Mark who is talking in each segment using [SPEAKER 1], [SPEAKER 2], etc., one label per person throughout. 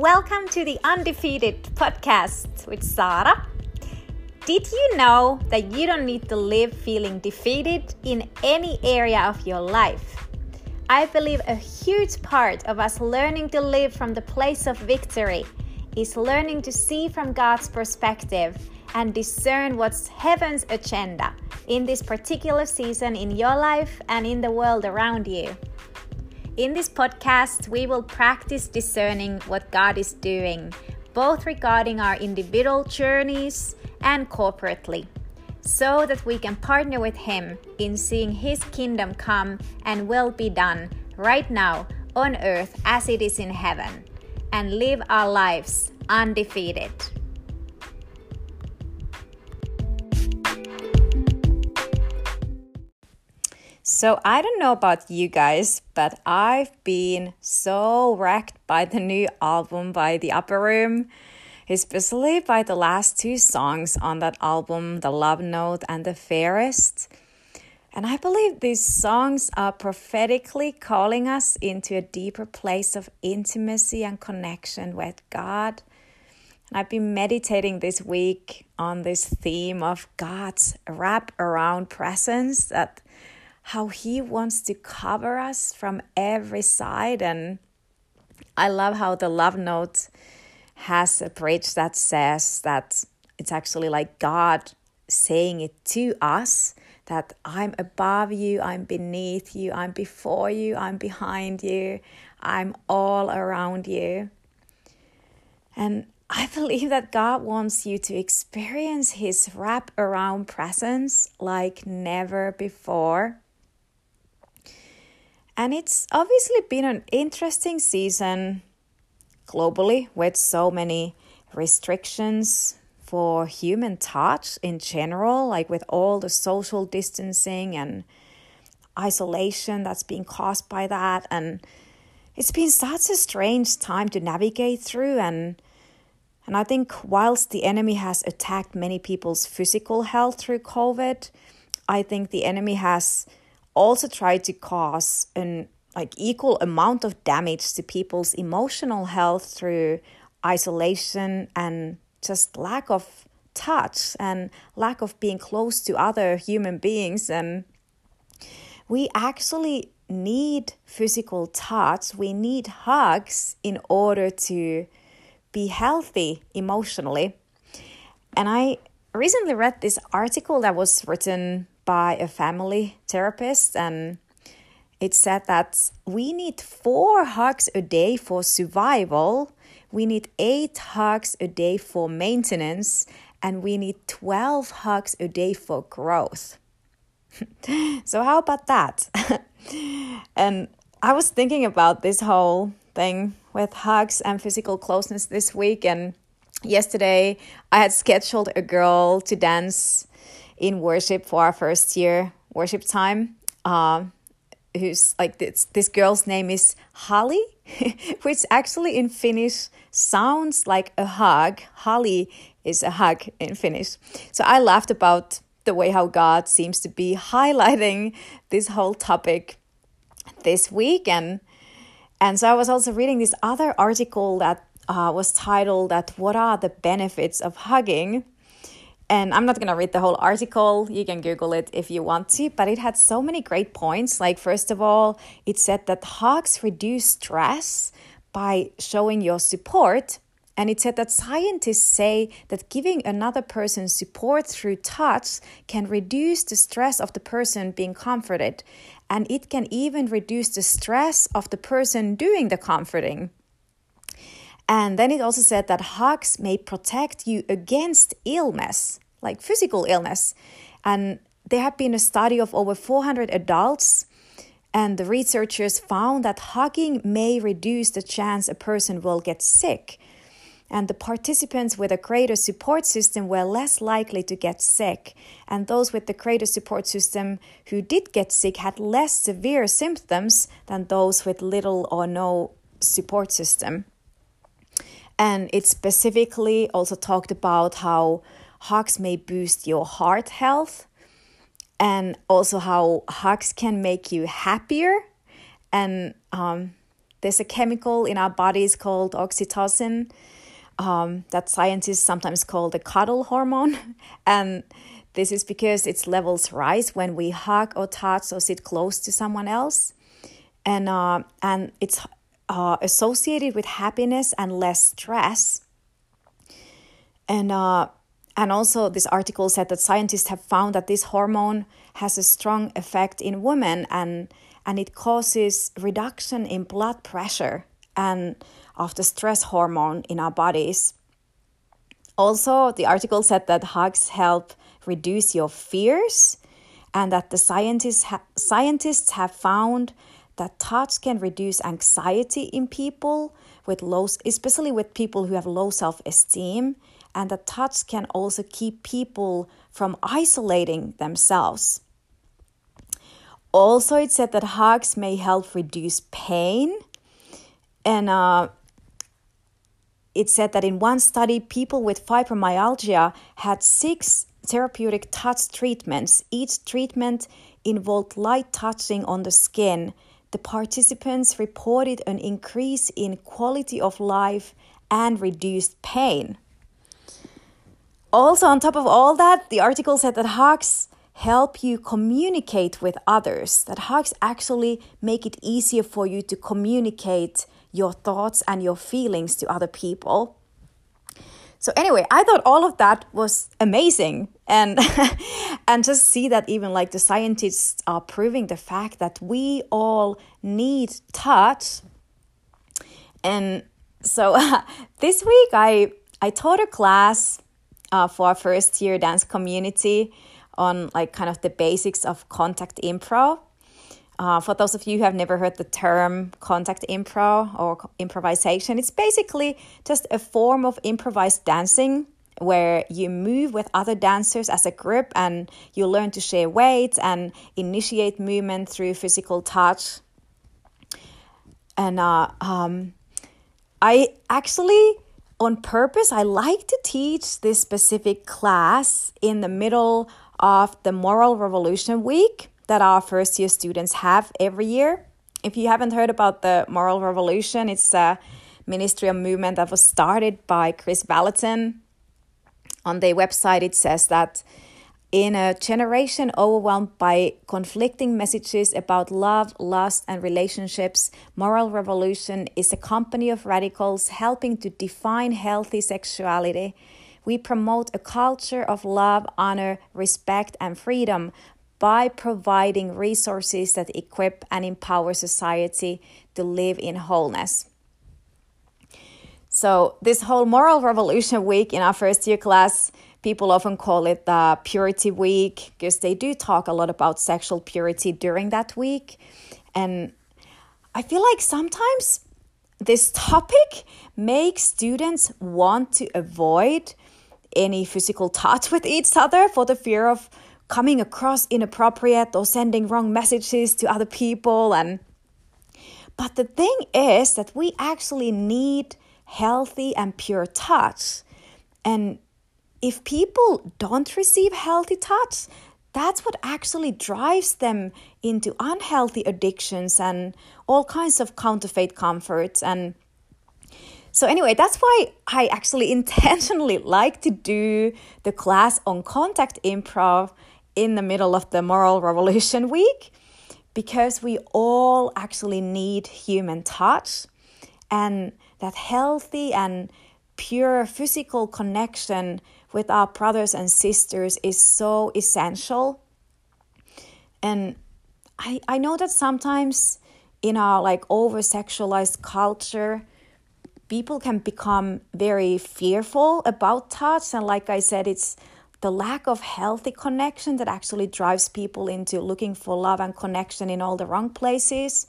[SPEAKER 1] Welcome to the Undefeated podcast with Sarah. Did you know that you don't need to live feeling defeated in any area of your life? I believe a huge part of us learning to live from the place of victory is learning to see from God's perspective and discern what's heaven's agenda in this particular season in your life and in the world around you. In this podcast, we will practice discerning what God is doing, both regarding our individual journeys and corporately, so that we can partner with Him in seeing His kingdom come and will be done right now on earth as it is in heaven, and live our lives undefeated. So, I don't know about you guys, but I've been so wrecked by the new album by The Upper Room, especially by the last two songs on that album, The Love Note and The Fairest. And I believe these songs are prophetically calling us into a deeper place of intimacy and connection with God. And I've been meditating this week on this theme of God's wrap around presence that how he wants to cover us from every side. And I love how the love note has a bridge that says that it's actually like God saying it to us that I'm above you, I'm beneath you, I'm before you, I'm behind you, I'm all around you. And I believe that God wants you to experience His wrap around presence like never before. And it's obviously been an interesting season globally with so many restrictions for human touch in general, like with all the social distancing and isolation that's being caused by that. And it's been such a strange time to navigate through. And, and I think, whilst the enemy has attacked many people's physical health through COVID, I think the enemy has also try to cause an like equal amount of damage to people's emotional health through isolation and just lack of touch and lack of being close to other human beings. And we actually need physical touch. We need hugs in order to be healthy emotionally. And i recently read this article that was written by a family therapist and it said that we need four hugs a day for survival, we need eight hugs a day for maintenance, and we need 12 hugs a day for growth. so, how about that? and I was thinking about this whole thing with hugs and physical closeness this week, and yesterday I had scheduled a girl to dance in worship for our first year worship time. Uh, who's like this this girl's name is Holly, which actually in Finnish sounds like a hug. Holly is a hug in Finnish. So I laughed about the way how God seems to be highlighting this whole topic this week and and so I was also reading this other article that uh, was titled that what are the benefits of hugging and I'm not going to read the whole article. You can Google it if you want to. But it had so many great points. Like, first of all, it said that hugs reduce stress by showing your support. And it said that scientists say that giving another person support through touch can reduce the stress of the person being comforted. And it can even reduce the stress of the person doing the comforting. And then it also said that hugs may protect you against illness, like physical illness. And there had been a study of over 400 adults, and the researchers found that hugging may reduce the chance a person will get sick. And the participants with a greater support system were less likely to get sick. And those with the greater support system who did get sick had less severe symptoms than those with little or no support system. And it specifically also talked about how hugs may boost your heart health and also how hugs can make you happier. And um, there's a chemical in our bodies called oxytocin um, that scientists sometimes call the cuddle hormone. And this is because its levels rise when we hug or touch or sit close to someone else. And, uh, and it's uh, associated with happiness and less stress. And, uh, and also, this article said that scientists have found that this hormone has a strong effect in women and, and it causes reduction in blood pressure and of the stress hormone in our bodies. Also, the article said that hugs help reduce your fears and that the scientists, ha- scientists have found that touch can reduce anxiety in people with low especially with people who have low self-esteem and that touch can also keep people from isolating themselves also it said that hugs may help reduce pain and uh, it said that in one study, people with fibromyalgia had six therapeutic touch treatments. Each treatment involved light touching on the skin. The participants reported an increase in quality of life and reduced pain. Also, on top of all that, the article said that hugs help you communicate with others, that hugs actually make it easier for you to communicate your thoughts and your feelings to other people. So anyway, I thought all of that was amazing and and just see that even like the scientists are proving the fact that we all need touch. And so this week I I taught a class uh, for our first year dance community on like kind of the basics of contact improv uh, for those of you who have never heard the term contact improv or improvisation, it's basically just a form of improvised dancing where you move with other dancers as a group and you learn to share weights and initiate movement through physical touch. And uh, um, I actually, on purpose, I like to teach this specific class in the middle of the Moral Revolution Week that our first year students have every year. If you haven't heard about the Moral Revolution, it's a ministerial movement that was started by Kris Vallotton. On their website, it says that in a generation overwhelmed by conflicting messages about love, lust, and relationships, Moral Revolution is a company of radicals helping to define healthy sexuality. We promote a culture of love, honor, respect, and freedom by providing resources that equip and empower society to live in wholeness. So, this whole Moral Revolution Week in our first year class, people often call it the Purity Week because they do talk a lot about sexual purity during that week. And I feel like sometimes this topic makes students want to avoid any physical touch with each other for the fear of coming across inappropriate or sending wrong messages to other people and but the thing is that we actually need healthy and pure touch and if people don't receive healthy touch that's what actually drives them into unhealthy addictions and all kinds of counterfeit comforts and so anyway that's why i actually intentionally like to do the class on contact improv in the middle of the Moral Revolution Week because we all actually need human touch and that healthy and pure physical connection with our brothers and sisters is so essential. And I, I know that sometimes in our like over sexualized culture, people can become very fearful about touch. And like I said, it's the lack of healthy connection that actually drives people into looking for love and connection in all the wrong places.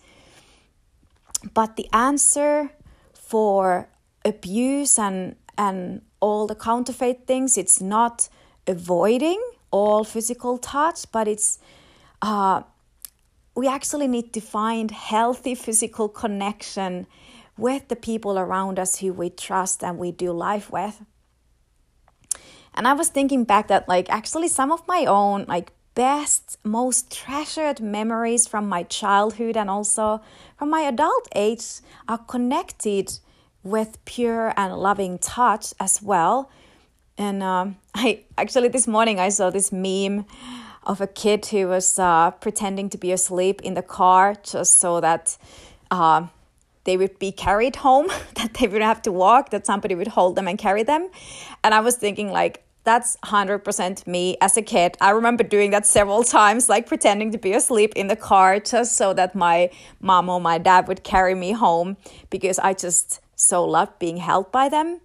[SPEAKER 1] But the answer for abuse and and all the counterfeit things, it's not avoiding all physical touch, but it's uh, we actually need to find healthy physical connection with the people around us who we trust and we do life with. And I was thinking back that like actually some of my own like best, most treasured memories from my childhood and also from my adult age are connected with pure and loving touch as well. And um, I actually this morning I saw this meme of a kid who was uh, pretending to be asleep in the car just so that uh, they would be carried home, that they would have to walk, that somebody would hold them and carry them. And I was thinking, like, that's 100% me as a kid. I remember doing that several times, like pretending to be asleep in the car just so that my mom or my dad would carry me home because I just so loved being held by them.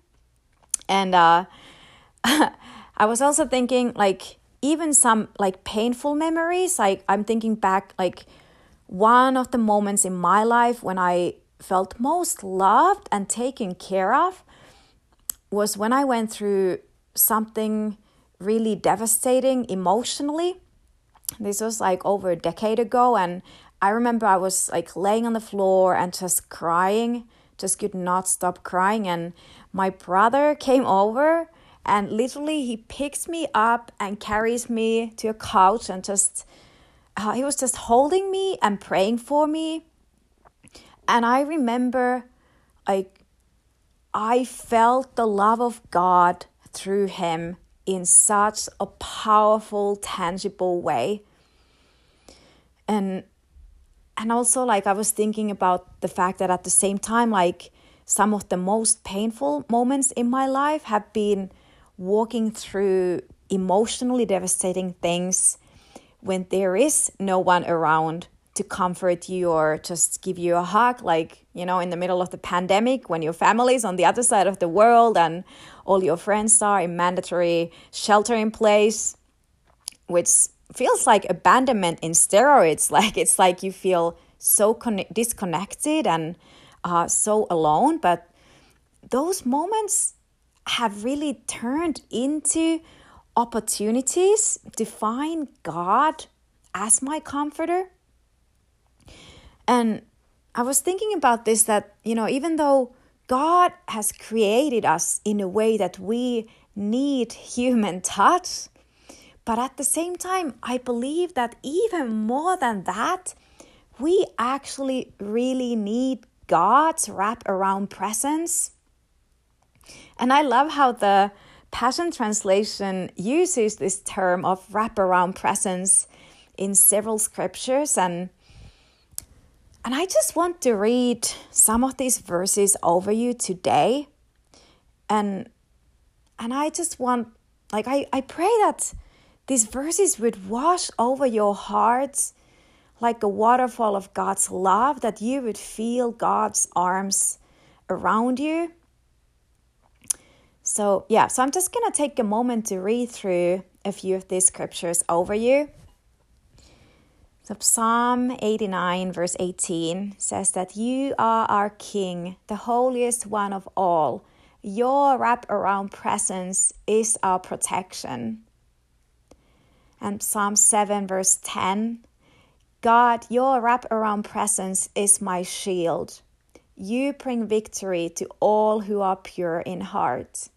[SPEAKER 1] And uh, I was also thinking, like, even some like painful memories, like, I'm thinking back, like, one of the moments in my life when I felt most loved and taken care of was when I went through something really devastating emotionally. This was like over a decade ago, and I remember I was like laying on the floor and just crying, just could not stop crying. And my brother came over and literally he picks me up and carries me to a couch and just uh, he was just holding me and praying for me. And I remember like I felt the love of God through him in such a powerful, tangible way. And and also like I was thinking about the fact that at the same time, like some of the most painful moments in my life have been walking through emotionally devastating things when there is no one around to comfort you or just give you a hug, like, you know, in the middle of the pandemic when your family is on the other side of the world and all your friends are in mandatory shelter in place, which feels like abandonment in steroids. Like, it's like you feel so con- disconnected and uh, so alone. But those moments have really turned into opportunities to find God as my comforter and I was thinking about this that, you know, even though God has created us in a way that we need human touch, but at the same time, I believe that even more than that, we actually really need God's wrap around presence. And I love how the Passion Translation uses this term of wrap around presence in several scriptures. And and I just want to read some of these verses over you today. And and I just want like I, I pray that these verses would wash over your hearts like a waterfall of God's love, that you would feel God's arms around you. So, yeah, so I'm just going to take a moment to read through a few of these scriptures over you. So Psalm 89, verse 18 says that you are our King, the holiest one of all. Your wrap-around presence is our protection. And Psalm 7, verse 10 God, your wrap-around presence is my shield. You bring victory to all who are pure in heart.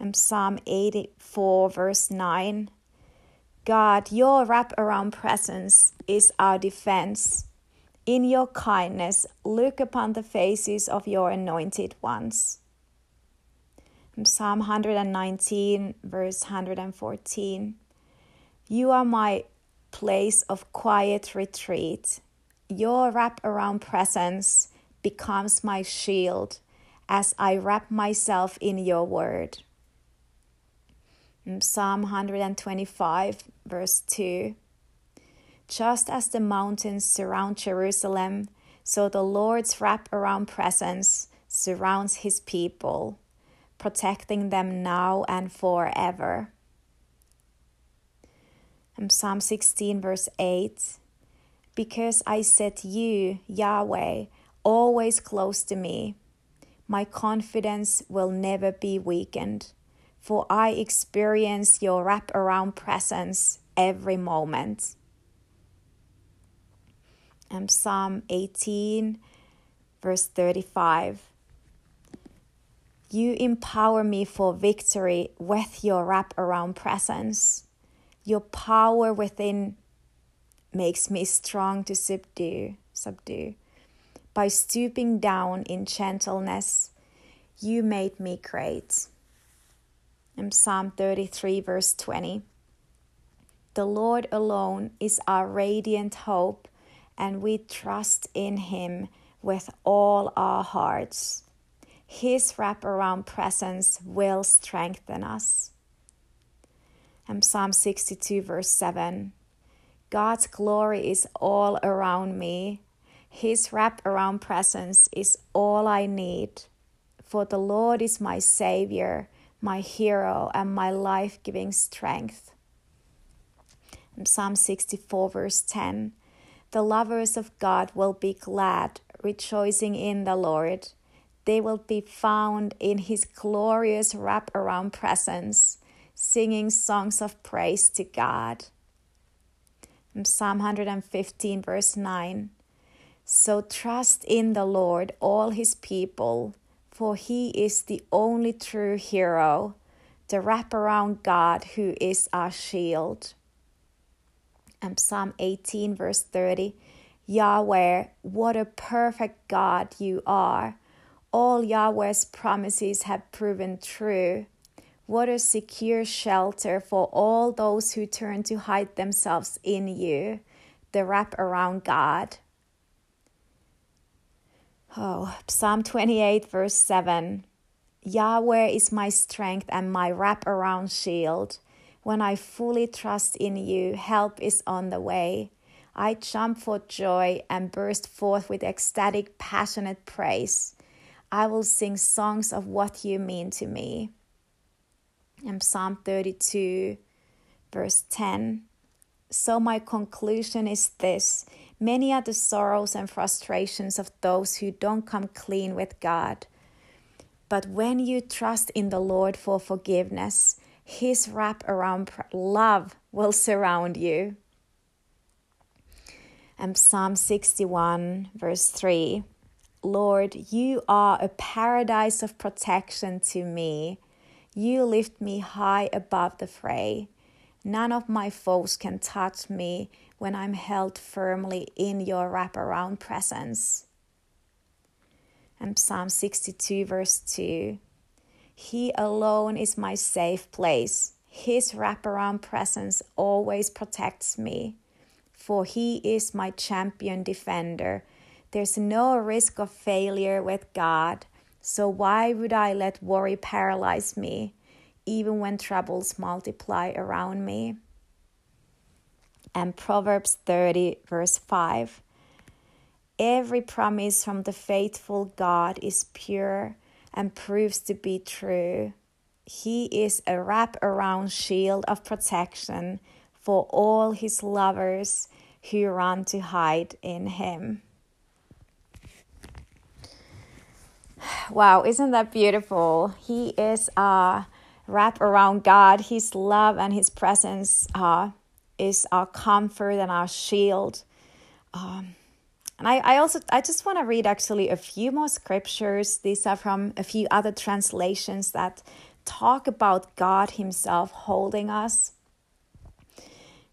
[SPEAKER 1] And Psalm 84, verse 9 God, your wrap-around presence is our defense. In your kindness, look upon the faces of your anointed ones. Psalm 119, verse 114. You are my place of quiet retreat. Your wrap-around presence becomes my shield as I wrap myself in your word. Psalm 125, verse 2. Just as the mountains surround Jerusalem, so the Lord's wrap-around presence surrounds his people, protecting them now and forever. And Psalm 16, verse 8 Because I set you, Yahweh, always close to me, my confidence will never be weakened for I experience your wrap-around presence every moment. And Psalm 18, verse 35. You empower me for victory with your wrap-around presence. Your power within makes me strong to subdue, subdue. By stooping down in gentleness, you made me great. In Psalm 33, verse 20. The Lord alone is our radiant hope, and we trust in Him with all our hearts. His wraparound presence will strengthen us. And Psalm 62, verse 7 God's glory is all around me. His wraparound presence is all I need. For the Lord is my Savior, my hero, and my life giving strength. Psalm 64, verse 10 The lovers of God will be glad, rejoicing in the Lord. They will be found in his glorious wraparound presence, singing songs of praise to God. Psalm 115, verse 9 So trust in the Lord, all his people, for he is the only true hero, the wraparound God who is our shield and Psalm 18, verse 30 Yahweh, what a perfect God you are. All Yahweh's promises have proven true. What a secure shelter for all those who turn to hide themselves in you, the wrap around God. Oh, Psalm 28, verse 7 Yahweh is my strength and my wrap around shield. When I fully trust in you, help is on the way. I jump for joy and burst forth with ecstatic, passionate praise. I will sing songs of what you mean to me. And Psalm 32, verse 10. So, my conclusion is this many are the sorrows and frustrations of those who don't come clean with God. But when you trust in the Lord for forgiveness, his wrap around love will surround you. And Psalm 61, verse 3 Lord, you are a paradise of protection to me. You lift me high above the fray. None of my foes can touch me when I'm held firmly in your wraparound presence. And Psalm 62, verse 2 he alone is my safe place. His wraparound presence always protects me, for He is my champion defender. There's no risk of failure with God, so why would I let worry paralyze me, even when troubles multiply around me? And Proverbs 30, verse 5 Every promise from the faithful God is pure and proves to be true. He is a wrap-around shield of protection for all his lovers who run to hide in him. Wow, isn't that beautiful? He is a wrap around God. His love and His presence uh, is our comfort and our shield. Um, and I, I also I just want to read actually a few more scriptures. These are from a few other translations that talk about God Himself holding us.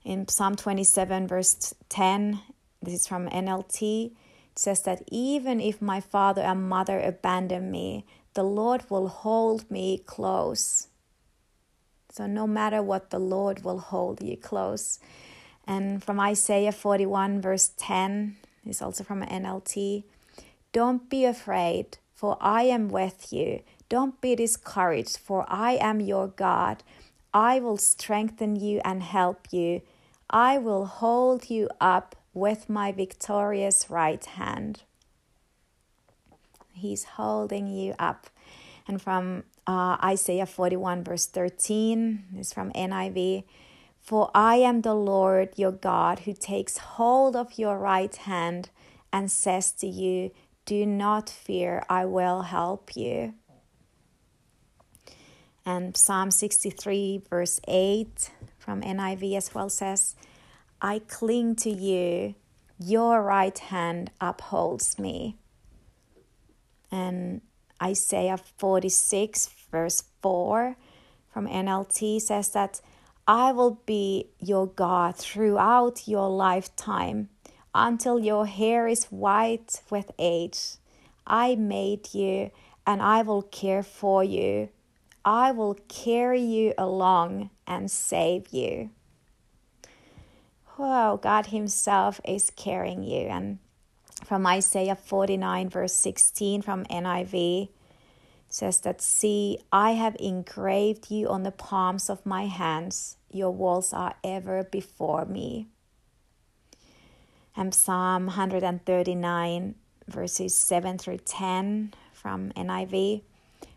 [SPEAKER 1] In Psalm 27, verse 10, this is from NLT, it says that even if my father and mother abandon me, the Lord will hold me close. So, no matter what, the Lord will hold you close. And from Isaiah 41, verse 10, is also from NLT. Don't be afraid, for I am with you. Don't be discouraged, for I am your God. I will strengthen you and help you. I will hold you up with my victorious right hand. He's holding you up. And from uh, Isaiah 41, verse 13, is from NIV. For I am the Lord your God who takes hold of your right hand and says to you, Do not fear, I will help you. And Psalm 63, verse 8 from NIV as well says, I cling to you, your right hand upholds me. And Isaiah 46, verse 4 from NLT says that I will be your God throughout your lifetime until your hair is white with age. I made you and I will care for you. I will carry you along and save you. Wow, God Himself is carrying you. And from Isaiah 49, verse 16 from NIV, says that, See, I have engraved you on the palms of my hands, your walls are ever before me. And Psalm 139, verses 7 through 10 from NIV.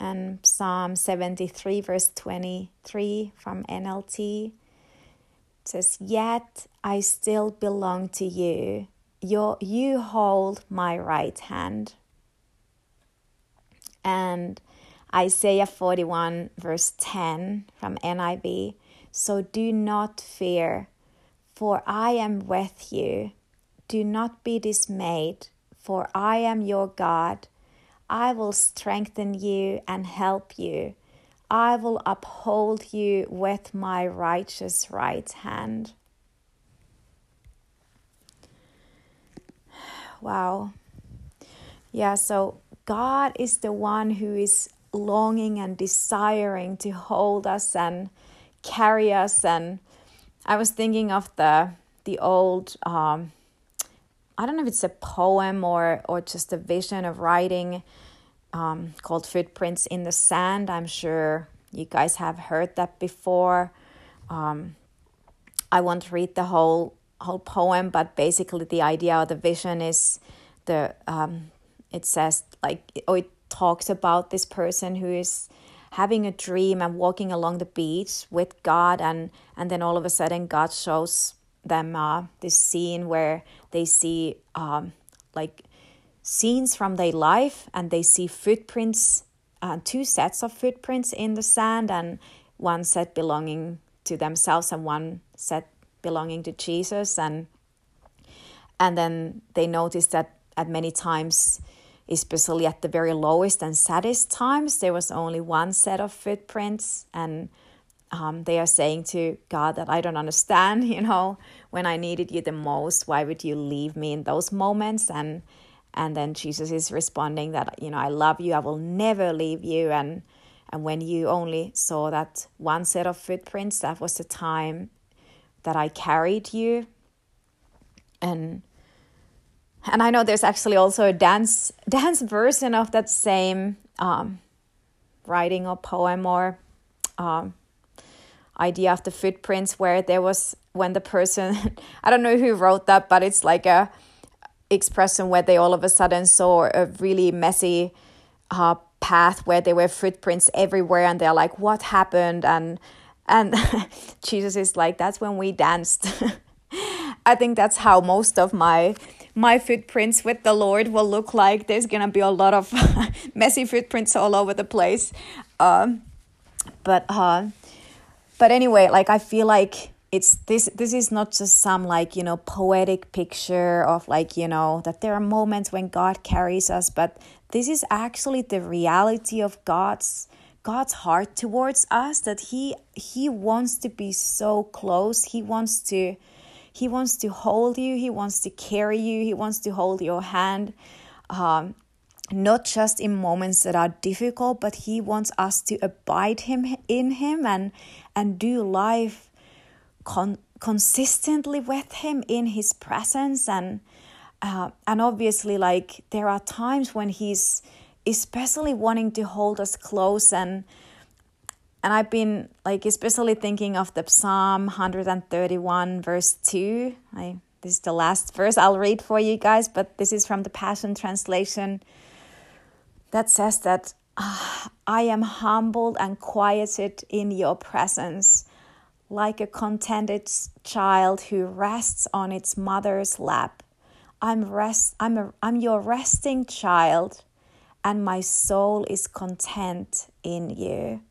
[SPEAKER 1] And Psalm 73, verse 23 from NLT says, Yet I still belong to you. Your, you hold my right hand. And Isaiah 41, verse 10 from NIV. So do not fear, for I am with you. Do not be dismayed, for I am your God. I will strengthen you and help you. I will uphold you with my righteous right hand. Wow. Yeah, so God is the one who is longing and desiring to hold us and carry us. And I was thinking of the the old um, I don't know if it's a poem or or just a vision of writing um, called Footprints in the Sand. I'm sure you guys have heard that before. Um, I won't read the whole whole poem, but basically the idea of the vision is the um, it says like oh it talks about this person who is having a dream and walking along the beach with God and and then all of a sudden God shows them uh, this scene where they see um, like scenes from their life and they see footprints uh, two sets of footprints in the sand and one set belonging to themselves and one set belonging to Jesus. And and then they notice that at many times especially at the very lowest and saddest times there was only one set of footprints. And um, they are saying to God that I don't understand, you know, when I needed you the most, why would you leave me in those moments? And and then Jesus is responding that, you know, I love you, I will never leave you. And and when you only saw that one set of footprints, that was the time that I carried you. And and I know there's actually also a dance dance version of that same um, writing or poem or um, idea of the footprints where there was when the person I don't know who wrote that, but it's like a expression where they all of a sudden saw a really messy uh, path where there were footprints everywhere and they're like what happened? And and jesus is like that's when we danced. I think that's how most of my my footprints with the lord will look like. There's gonna be a lot of messy footprints all over the place. Um, but uh, but anyway like i feel like it's this this is not just some like you know poetic picture of like you know that there are moments when god carries us but this is actually the reality of god's god's heart towards us that he he wants to be so close. He wants to he wants to hold you. He wants to carry you. He wants to hold your hand. Um, not just in moments that are difficult but he wants us to abide him in him and and do life con- consistently with him in his presence. And uh, and obviously like there are times when he's especially wanting to hold us close. And and I've been like especially thinking of the Psalm 131 verse 2 I this is the last verse I'll read for you guys but this is from the Passion translation that says that ah, I am humbled and quieted in your presence like a contented child who rests on its mother's lap. I'm rest I'm a, I'm your resting child and my soul is content in you.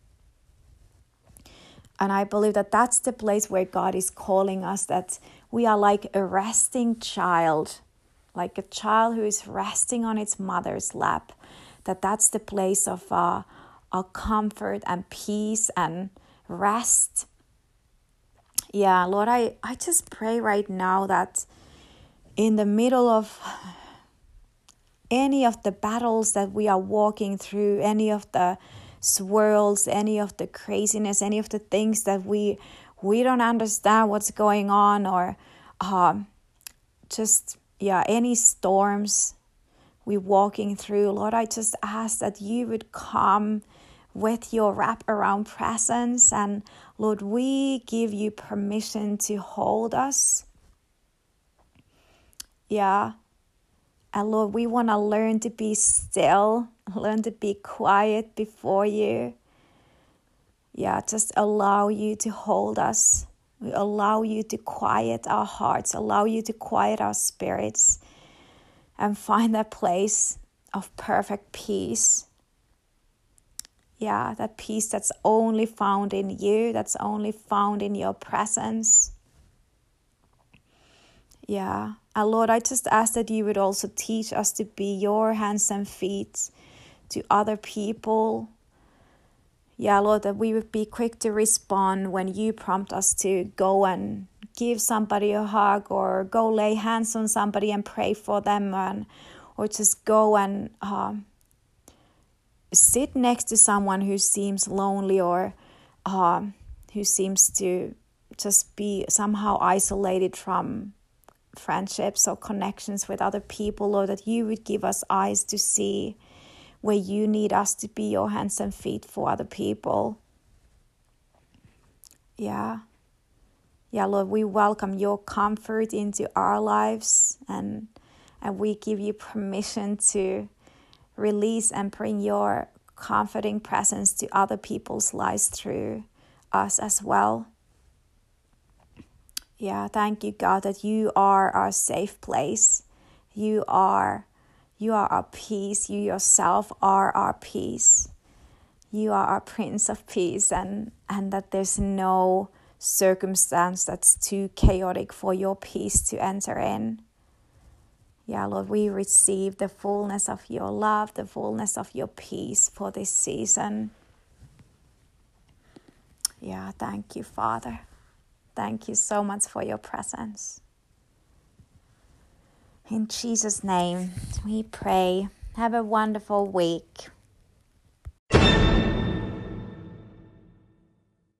[SPEAKER 1] And I believe that that's the place where God is calling us that we are like a resting child, like a child who is resting on its mother's lap. That that's the place of uh, our comfort and peace and rest. Yeah, Lord, I, I just pray right now that in the middle of any of the battles that we are walking through, any of the swirls, any of the craziness, any of the things that we we don't understand what's going on, or um, just yeah, any storms we walking through, Lord, I just ask that you would come with your wrap around presence, and Lord, we give you permission to hold us. Yeah, and Lord, we want to learn to be still, learn to be quiet before you. Yeah, just allow you to hold us. We allow you to quiet our hearts, allow you to quiet our spirits, and find that place of perfect peace. Yeah, that peace that's only found in you, that's only found in your presence. Yeah. And Lord, I just ask that you would also teach us to be your hands and feet to other people. Yeah, Lord, that we would be quick to respond when you prompt us to go and give somebody a hug or go lay hands on somebody and pray for them and or just go and um, sit next to someone who seems lonely or um, who seems to just be somehow isolated from friendships or connections with other people, or that you would give us eyes to see where you need us to be your hands and feet for other people. Yeah. Yeah, Lord, we welcome your comfort into our lives and and we give you permission to release and bring your comforting presence to other people's lives through us as well. Yeah, thank you, God, that you are our safe place. You are you are our peace. You yourself are our peace. You are our Prince of Peace, and, and that there's no circumstance that's too chaotic for your peace to enter in. Yeah, Lord, we receive the fullness of your love, the fullness of your peace for this season. Yeah, thank you, Father. Thank you so much for your presence. In Jesus' name, we pray. Have a wonderful week.